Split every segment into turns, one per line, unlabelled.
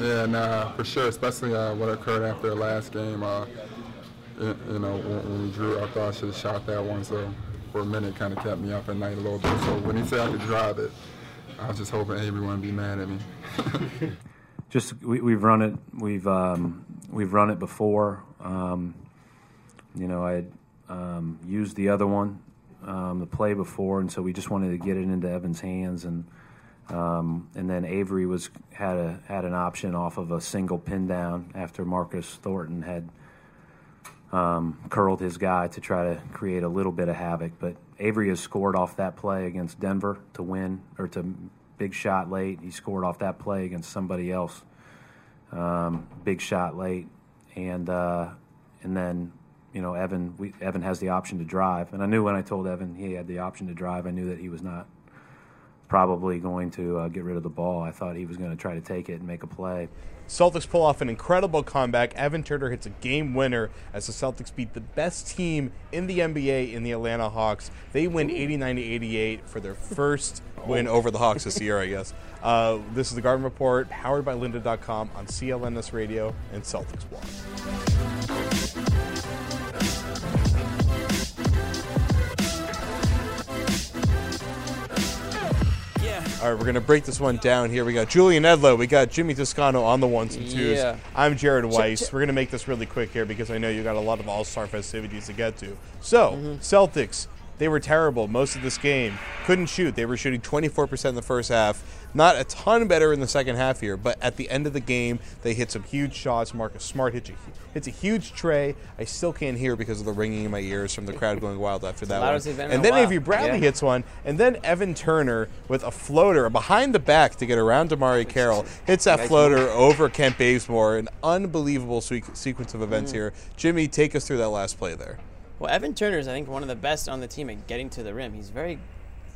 Yeah, nah, for sure, especially uh, what occurred after the last game. Uh, you, know, when, when, we drew, I thought I should have shot that one, so for a minute kind of kept me up at night a little bit. So when he said I could drive it, I was just hoping Avery wouldn't be mad at me.
just we, have run it, we've um, we've run it before. Um, you know, I had um, used the other one, um, the play before, and so we just wanted to get it into Evan's hands and. Um, and then Avery was had a had an option off of a single pin down after Marcus Thornton had um, curled his guy to try to create a little bit of havoc. But Avery has scored off that play against Denver to win or to big shot late. He scored off that play against somebody else, um, big shot late, and uh, and then you know Evan we, Evan has the option to drive, and I knew when I told Evan he had the option to drive, I knew that he was not probably going to uh, get rid of the ball. I thought he was going to try to take it and make a play.
Celtics pull off an incredible comeback. Evan Turner hits a game winner as the Celtics beat the best team in the NBA in the Atlanta Hawks. They win 89 to 88 for their first win over the Hawks this year, I guess. Uh, this is the Garden Report, powered by lynda.com on CLNS Radio and Celtics One. All right, we're going to break this one down here. We got Julian Edlow. We got Jimmy Toscano on the ones and twos. Yeah. I'm Jared Weiss. Ch- we're going to make this really quick here because I know you got a lot of all star festivities to get to. So, mm-hmm. Celtics, they were terrible most of this game. Couldn't shoot. They were shooting 24% in the first half. Not a ton better in the second half here, but at the end of the game, they hit some huge shots. Marcus Smart hits a, hits a huge trey. I still can't hear because of the ringing in my ears from the crowd going wild after that one. And then Avery Bradley yeah. hits one, and then Evan Turner with a floater behind the back to get around DeMarre Carroll hits that floater over Kent Bazemore. An unbelievable sequence of events mm-hmm. here. Jimmy, take us through that last play there.
Well, Evan Turner is, I think, one of the best on the team at getting to the rim. He's very,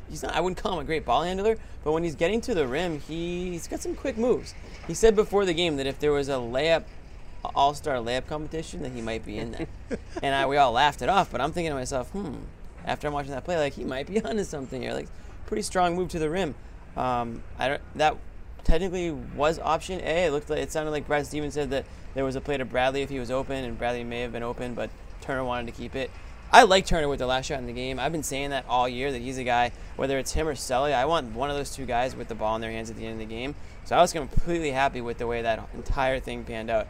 he's not, I wouldn't call him a great ball handler, but when he's getting to the rim, he, he's got some quick moves. He said before the game that if there was a layup, all star layup competition, that he might be in there. and I, we all laughed it off, but I'm thinking to myself, hmm, after I'm watching that play, like, he might be onto something here. Like, pretty strong move to the rim. Um, I don't, that technically was option A. It looked like, it sounded like Brad Stevens said that there was a play to Bradley if he was open, and Bradley may have been open, but Turner wanted to keep it. I like Turner with the last shot in the game. I've been saying that all year that he's a guy, whether it's him or Sully, I want one of those two guys with the ball in their hands at the end of the game. So I was completely happy with the way that entire thing panned out.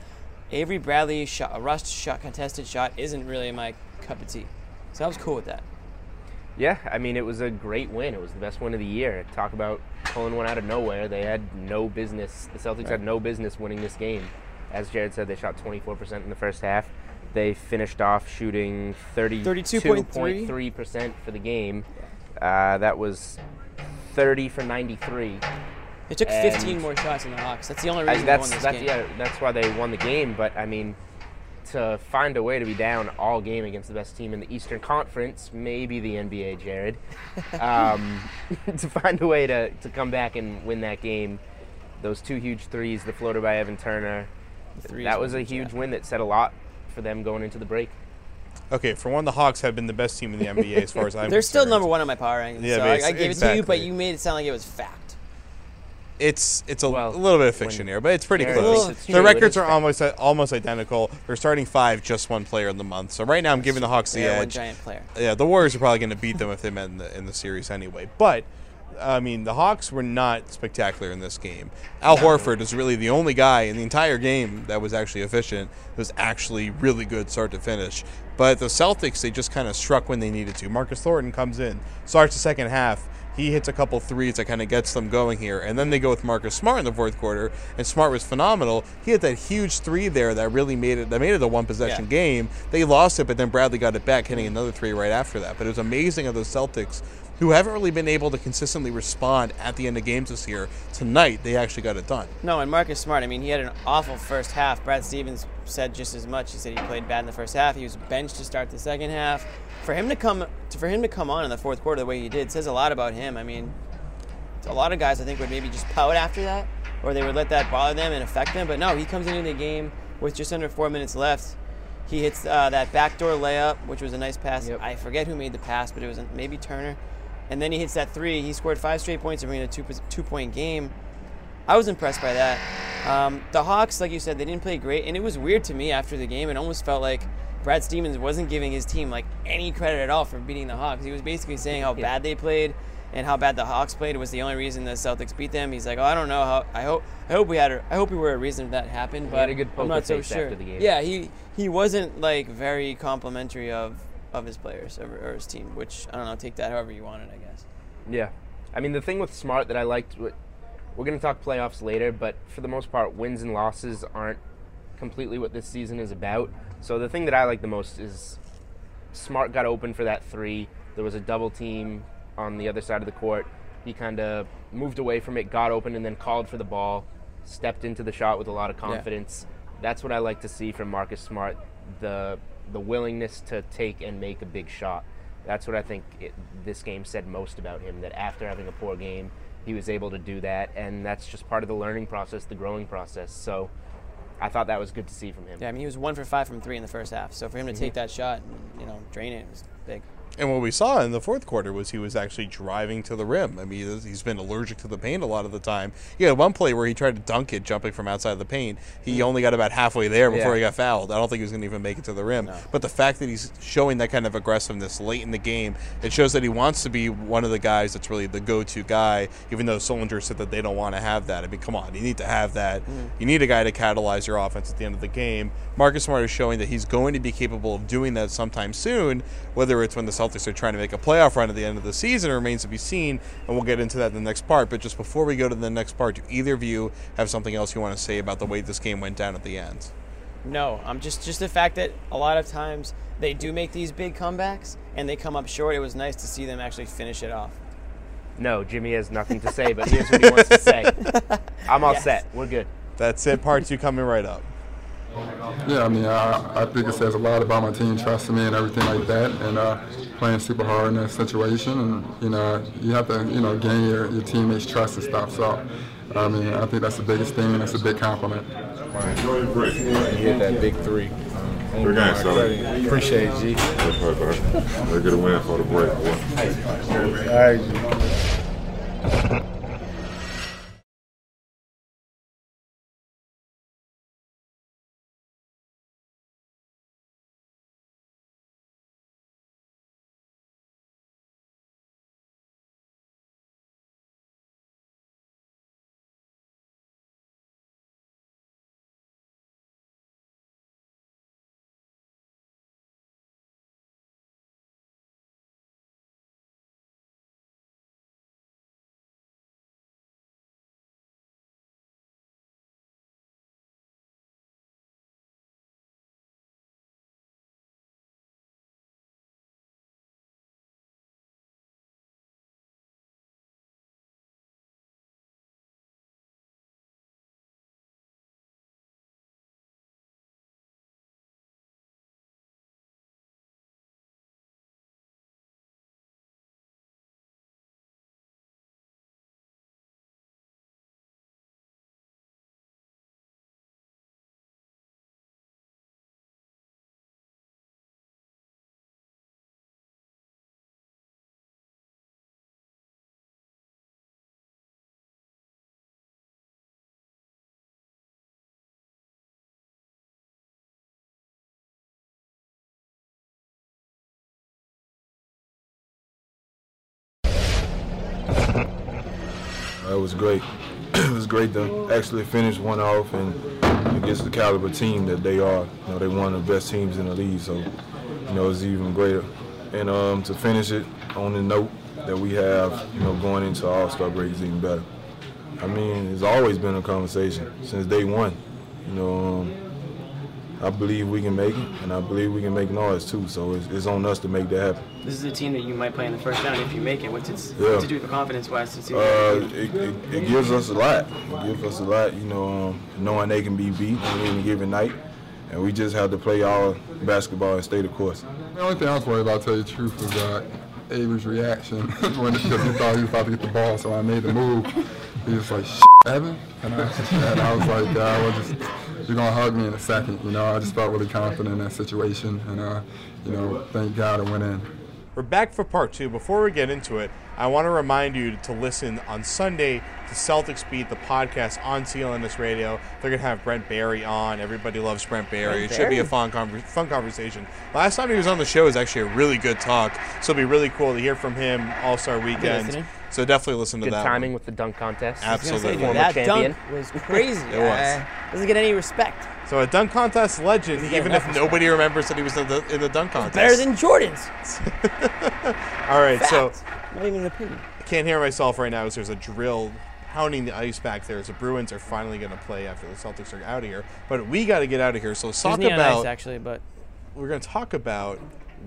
Avery Bradley shot a rushed shot contested shot isn't really my cup of tea. So I was cool with that.
Yeah, I mean it was a great win. It was the best win of the year. Talk about pulling one out of nowhere. They had no business. The Celtics right. had no business winning this game. As Jared said, they shot 24% in the first half they finished off shooting 32.3% for the game. Uh, that was 30 for 93.
They took and 15 more shots than the Hawks. That's the only reason that's, they won
that's,
game.
Yeah, that's why they won the game. But I mean, to find a way to be down all game against the best team in the Eastern Conference, maybe the NBA, Jared, um, to find a way to, to come back and win that game, those two huge threes, the floater by Evan Turner, that was a huge win that said a lot for them going into the break.
Okay, for one, the Hawks have been the best team in the NBA as far as I'm.
They're
concerned.
still number one on my power rankings. Yeah, so I, I gave exactly. it to you, but you made it sound like it was fact.
It's it's a, well, a little bit of fiction here, but it's pretty close. The records are almost uh, almost identical. They're starting five, just one player in the month. So right now, I'm giving the Hawks the
yeah,
edge.
One giant player.
Yeah, the Warriors are probably going to beat them if they met in the in the series anyway. But I mean, the Hawks were not spectacular in this game. Al Horford is really the only guy in the entire game that was actually efficient, was actually really good start to finish. But the Celtics, they just kind of struck when they needed to. Marcus Thornton comes in, starts the second half. He hits a couple threes that kind of gets them going here. And then they go with Marcus Smart in the fourth quarter, and Smart was phenomenal. He had that huge three there that really made it that made it a one possession yeah. game. They lost it, but then Bradley got it back, hitting another three right after that. But it was amazing of the Celtics who haven't really been able to consistently respond at the end of games this year. Tonight, they actually got it done.
No, and Marcus Smart, I mean, he had an awful first half. Brad Stevens said just as much. He said he played bad in the first half. He was benched to start the second half. For him to come, for him to come on in the fourth quarter the way he did says a lot about him. I mean, a lot of guys I think would maybe just pout after that, or they would let that bother them and affect them. But no, he comes into the game with just under four minutes left. He hits uh, that backdoor layup, which was a nice pass. Yep. I forget who made the pass, but it was maybe Turner and then he hits that three. He scored five straight points, bringing a two two point game. I was impressed by that. Um, the Hawks, like you said, they didn't play great, and it was weird to me after the game. It almost felt like Brad Stevens wasn't giving his team like any credit at all for beating the Hawks. He was basically saying how
Yeah.
bad they played and how bad the Hawks played was the only reason the Celtics beat them. He's like, oh, I don't know how. I hope. I hope we had. A, I hope we were a reason that happened. But
had a good
I'm not so sure.
after the game.
Yeah, he he wasn't like very complimentary of of his players or, or his team, which I don't know. Take that however you want it, I guess.
Yeah. I mean, the thing with Smart that I liked, we're going to talk playoffs later, but for the most part, wins and losses aren't completely what this season is about. So the thing that I like the most is Smart got open for that three. There was a double team on the other side of the court. He kind of moved away from it, got open, and then called for the ball, stepped into the shot with a lot of confidence. That's what I like to see from Marcus Smart the, the willingness to take and make a big shot. That's what I think it, this game said most about him. That after having a poor game, he was able to do that, and that's just part of the learning process, the growing process. So, I thought that was good to see from him.
Yeah, I mean he was one for five from three in the first half. So for him to mm-hmm. take that shot and you know drain it was big.
And what we saw in the fourth quarter was he was actually driving to the rim. I mean, he's been allergic to the paint a lot of the time. He had one play where he tried to dunk it jumping from outside of the paint. He mm. only got about halfway there before
Yeah.
he got fouled. I don't think he was going to even make it to the rim. But the fact that he's showing that kind of aggressiveness late in the game, it shows that he wants to be one of the guys that's really the go-to guy, even though Sullinger said that they don't want to have that. I mean, come on, you need to have that. Mm. You need a guy to catalyze your offense at the end of the game. Marcus Smart is showing that he's going to be capable of doing that sometime soon, whether it's when the Celtics are trying to make a playoff run at the end of the season remains to be seen, and we'll get into that in the next part. But just before we go to the next part, do either of you have something else you want to say about the way this game went down at the end?
No, I'm just just the fact that a lot of times they do make these big comebacks and they come up short. It was nice to see them actually finish it off.
No, Jimmy has nothing to say, but here's what he wants to say. I'm all
Yes.
set. We're good.
That's it. Part two coming right up.
Yeah, I mean, I, I think it says a lot about my team trusting me and everything like that, and uh, playing super hard in that situation. And you know, you have to, you know, gain your, your teammates' trust and stuff. So, I mean, I think that's the biggest thing, and that's a big compliment.
Enjoy your break.
He hit that big three.
Good game, son.
Appreciate it, G.
They're get a win for the break, boy.
All right,
It was great. it was great to actually finish one off and against the caliber team that they are. You know, they one of the best teams in the league, so you know it's even greater. And um, to finish it on the note that we have, you know, going into All Star break is even better. I mean, it's always been a conversation since day one. You know, um, I believe we can make it, and I believe we can make noise too. So it's, it's on us to make that happen.
This is a team that you might play in the first round if you make it. What's it
Yeah.
to do with confidence-wise? To see
Uh, it, it, it gives us a lot. It gives us a lot, you know, um, knowing they can be beat on any given night. And we just have to play our basketball and stay the course.
The only thing I was worried about, to tell you the truth, was uh, Avery's reaction when because he thought he was about to get the ball, so I made the move. He was like, "Shit, Evan," and I, and I was like, uh, "Well, just you're gonna hug me in a second, you know. I just felt really confident in that situation, and uh, you know, thank God it went in.
We're back for part two. Before we get into it, I want to remind you to listen on Sunday to Celtics Beat, the podcast on CLNS Radio. They're going to have Brent Barry on. Everybody loves Brent Barry.
Brent
it should be a fun, conver- fun conversation. Last time he was on the show was actually a really good talk, so it'll be really cool to hear from him All Star Weekend.
Listening.
So definitely listen to
Good
that.
timing
one.
with the dunk contest.
I say,
Absolutely.
dude,
Former
that
champion.
dunk was crazy.
It was.
Uh, doesn't get any respect.
So a dunk contest legend, even
enough
if nobody remembers that he was in the, in the dunk contest.
Better than Jordan's.
All right, so
Fact. Not even an opinion.
I can't hear myself right now as there's a drill pounding the ice back there as the Bruins are finally going to play after the Celtics are out of here. But we got to get out of here. So let's
There's
talk
neon
about
ice actually, but
we're going to talk about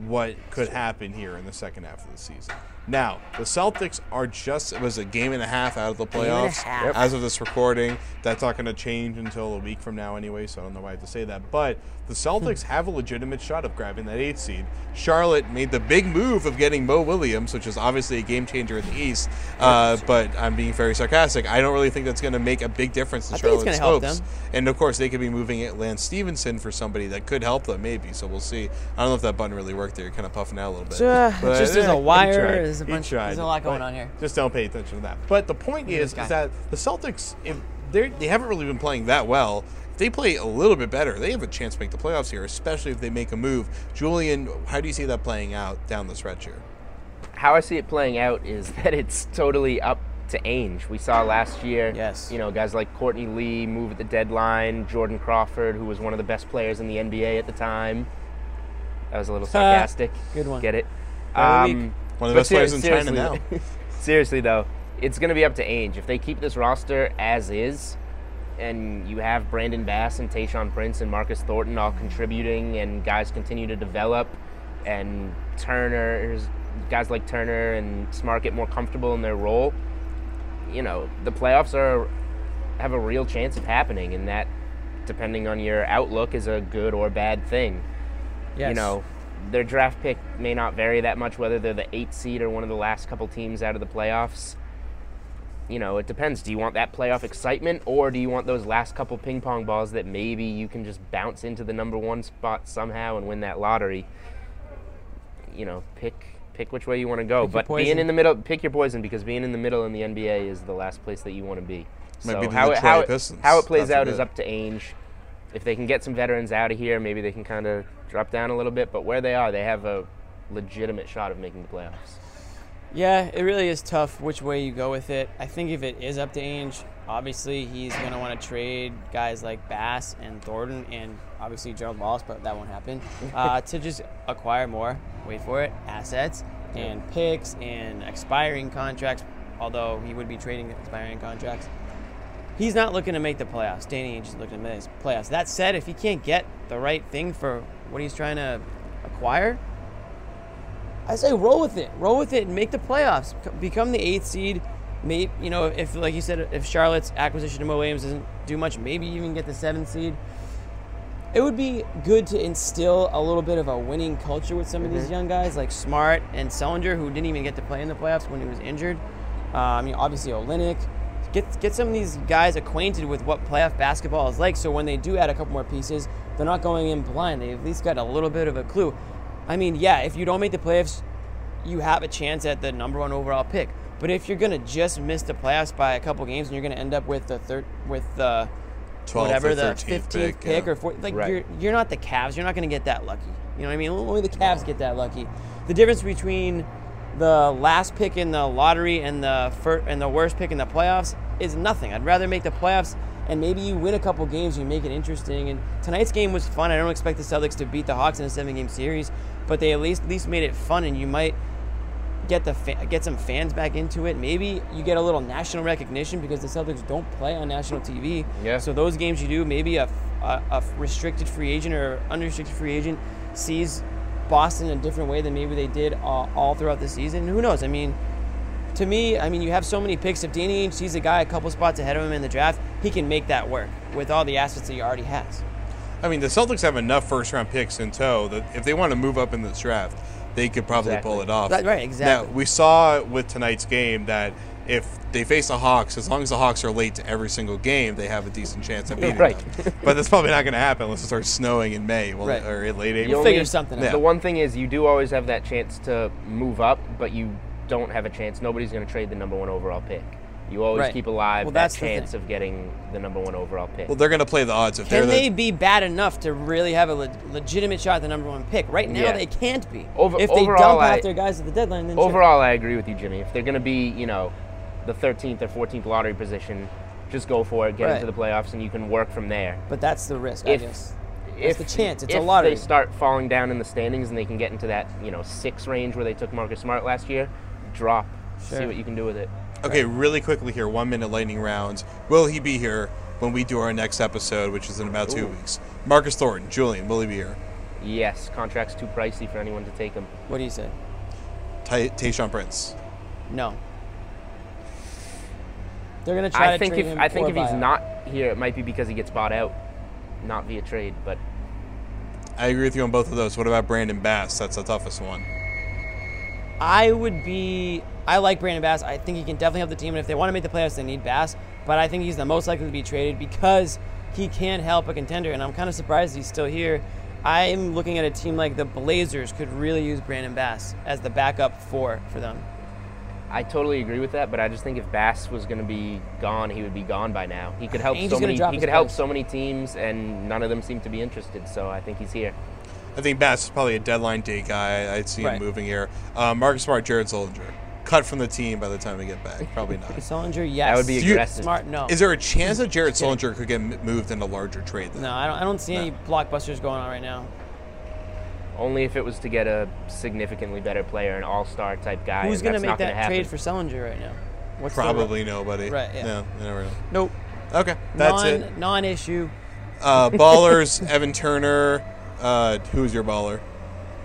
what could happen here in the second half of the season. Now, the Celtics are just it was a game and a half out of the playoffs. As of this recording. That's not going to change until a week from now anyway, so I don't know why I have to say that. But the Celtics have a legitimate shot of grabbing that eighth seed. Charlotte made the big move of getting Mo Williams, which is obviously a game changer in the East. Uh, but I'm being very sarcastic. I don't really think that's going to make a big difference in
I think it's
Charlotte's hopes. And of course, they could be moving it Lance Stephenson for somebody that could help them, maybe. So we'll see. I don't know if that button really worked there. You're kind of puffing out a little bit.
Uh,
But,
just there's
eh,
a
he
wire. There's a bunch-
tried.
there's a lot going on here.
Just don't pay attention to that. But the point is, is that the Celtics, if they they haven't really been playing that well. If they play a little bit better, they have a chance to make the playoffs here, especially if they make a move. Julian, how do you see that playing out down the stretch here?
how I see it playing out is that it's totally up to Ainge. We saw last year,
Yes.
you know, guys like Courtney Lee move at the deadline, Jordan Crawford, who was one of the best players in the NBA at the time. That was a little sarcastic.
Good one.
Get it?
Very weak.
Um, One of the
but
best players in China now.
seriously- seriously though, it's going to be up to Ainge. If they keep this roster as is, and you have Brandon Bass and Tayshaun Prince and Marcus Thornton all contributing, and guys continue to develop, and Turner, guys like Turner and Smart get more comfortable in their role, you know, the playoffs are have a real chance of happening, and that, depending on your outlook, is a good or bad thing
Yes.
you know, their draft pick may not vary that much whether they're the eighth seed or one of the last couple teams out of the playoffs. You know, it depends. Do you want that playoff excitement or do you want those last couple ping pong balls that maybe you can just bounce into the number one spot somehow and win that lottery? You know, pick pick which way you want to go.
Pick
but being in the middle, pick your poison because being in the middle in the NBA is the last place that you want to be.
Might
so
be
how, it, how, it, how it plays
God
out is up to Ainge if they can get some veterans out of here, maybe they can kind of drop down a little bit. But where they are, they have a legitimate shot of making the playoffs.
Yeah, it really is tough which way you go with it. I think if it is up to Ainge, obviously he's going to want to trade guys like Bass and Thornton and obviously Gerald Wallace, but that won't happen, uh, to just acquire more, wait for it, assets and picks and expiring contracts, although he would be trading expiring contracts. He's not looking to make the playoffs. Danny Ainge is looking to make the playoffs. That said, if he can't get the right thing for what he's trying to acquire, I say roll with it. Roll with it and make the playoffs. Become the eighth seed. Maybe you know if, like you said, if Charlotte's acquisition of Mo Williams doesn't do much, maybe even get the seventh seed. It would be good to instill a little bit of a winning culture with some of these young guys, like Smart and Sullinger, who didn't even get to play in the playoffs when he was injured. Uh, I mean, obviously Olynyk. Get get some of these guys acquainted with what playoff basketball is like, so when they do add a couple more pieces, they're not going in blind. They at least got a little bit of a clue. I mean, yeah, if you don't make the playoffs, you have a chance at the number one overall pick. But if you're gonna just miss the playoffs by a couple games and you're gonna end up with the third with the
12th
whatever the 15th
pick,
pick,
yeah.
or 4th, like
Right.
you're you're not the Cavs. You're not gonna get that lucky. You know what I mean? Only the Cavs get that lucky. The difference between the last pick in the lottery and the fir- and the worst pick in the playoffs is nothing. I'd rather make the playoffs and maybe you win a couple games, you make it interesting. And tonight's game was fun. I don't expect the Celtics to beat the Hawks in a seven-game series, but they at least at least made it fun, and you might get the fa- get some fans back into it. Maybe you get a little national recognition because the Celtics don't play on national TV.
Yeah.
So those games you do, maybe a, a, a restricted free agent or unrestricted free agent sees Boston in a different way than maybe they did all, all throughout the season. Who knows? I mean, to me, I mean, you have so many picks. If Danny Ainge sees a guy a couple spots ahead of him in the draft, he can make that work with all the assets that he already has.
I mean, the Celtics have enough first round picks in tow that if they want to move up in this draft, they could probably
Exactly.
pull it off.
Right, right, exactly.
Now, we saw with tonight's game that if they face the Hawks, as long as the Hawks are late to every single game, they have a decent chance of beating
Right.
them. But that's probably not going to happen unless it starts snowing in May well,
Right.
or in late April.
You'll
figure
need-
something
out.
The one thing is, you do always have that chance to move up, but you don't have a chance. Nobody's going to trade the number one overall pick. You always
Right.
keep alive
Well,
that
that's
chance of getting the number one overall pick.
Well, they're going to play the odds. If they're
Can
the,
they be bad enough to really have a le- legitimate shot at the number one pick? Right now,
Yeah.
they can't be.
Over-
if they
overall,
dump
I-
half their guys at the deadline, then sure.
Overall, I agree with you, Jimmy. If they're going to be, you know, the 13th or 14th lottery position, just go for it, get
Right.
into the playoffs, and you can work from there.
But that's the risk, I
If-
guess.
If
That's the chance. It's
if
a lottery.
they start falling down in the standings and they can get into that, you know, six range where they took Marcus Smart last year, drop, see what you can do with it.
Okay, really quickly here, one minute lightning rounds. Will he be here when we do our next episode, which is in about two
Ooh.
weeks? Marcus Thornton, Julian, will he be here?
Yes, contract's too pricey for anyone to take him.
What do you say?
Ty- Tayshaun Prince.
No. They're gonna try
I
to
think
trade
if
him
I think if he's
buyout.
not here, it might be because he gets bought out, not via trade. But
I agree with you on both of those. What about Brandon Bass? That's the toughest one.
I would be. I like Brandon Bass. I think he can definitely help the team, and if they want to make the playoffs, they need Bass. But I think he's the most likely to be traded because he can help a contender, and I'm kind of surprised he's still here. I'm looking at a team like the Blazers could really use Brandon Bass as the backup four for them.
I totally agree with that. But I just think if Bass was going to be gone, he would be gone by now. He could help so many. He could help
price.
so many teams, and none of them seem to be interested. So I think he's here.
I think Bass is probably a deadline day guy. I'd see him
Right.
moving here. Uh, Marcus Smart, Jared Sullinger. Cut from the team by the time we get back. Probably not.
Sullinger, yes.
That would be
Do you-
aggressive.
Smart, no.
Is there a chance that Jared Sullinger could get moved in a larger trade? Then?
no, I don't. I don't see any blockbusters going on right now.
Only if it was to get a significantly better player, an all-star type guy.
Who's gonna make
not
that
gonna happen.
trade for Sullinger right now? What's the-
Probably nobody.
Right, yeah.
No, never know.
nope.
Okay, that's
non,
it.
Non-issue.
Uh, ballers, Evan Turner. Uh, who's your baller?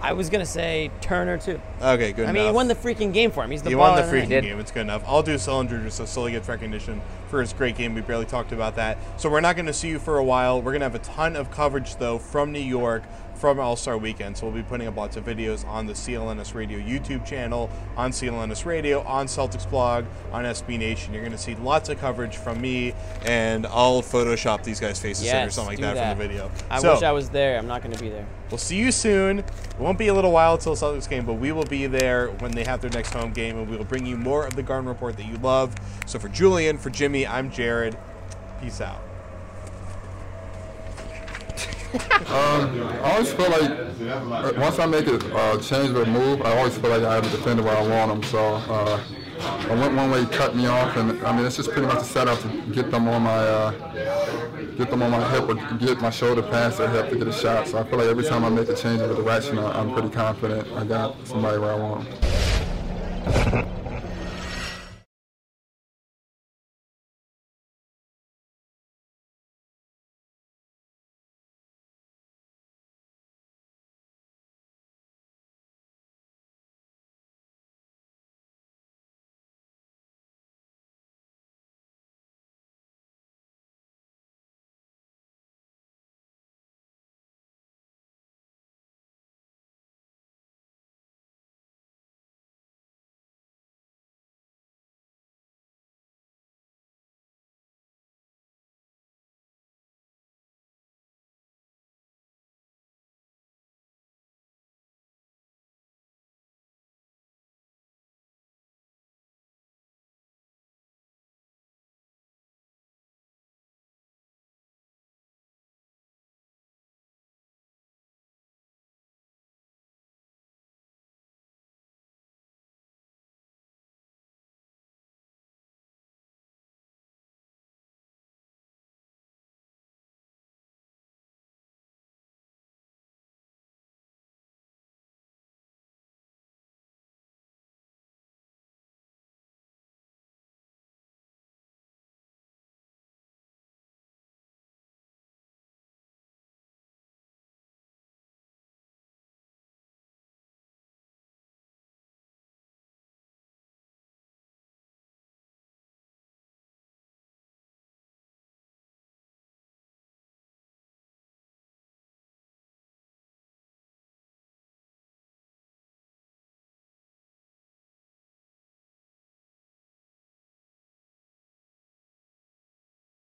I was gonna say Turner too.
Okay, good
I
enough.
mean, he won the freaking game for him. He's the
he won the freaking game. It's good enough. I'll do Sullinger just so Sully gets recognition for his great game. We barely talked about that. So we're not going to see you for a while. We're going to have a ton of coverage, though, from New York from All Star Weekend. So we'll be putting up lots of videos on the CLNS Radio YouTube channel, on CLNS Radio, on Celtics blog, on SB Nation. You're going to see lots of coverage from me, and I'll Photoshop these guys' faces in or something like that,
that.
from the video.
I
so,
wish I was there. I'm not gonna be there.
We'll see you soon. It won't be a little while until Celtics game, but we will be there when they have their next home game, and we will bring you more of the Garden Report that you love. So for Julian, for Jimmy, I'm Jared. Peace out.
Um, I always feel like once I make a uh, change or move, I always feel like I have a defender where I want them. So uh, I went one way, cut me off, and I mean it's just pretty much a setup to get them on my uh, get them on my hip or get my shoulder past their hip to get a shot. So I feel like every time I make a change direction, I- I'm pretty confident I got somebody where I want them.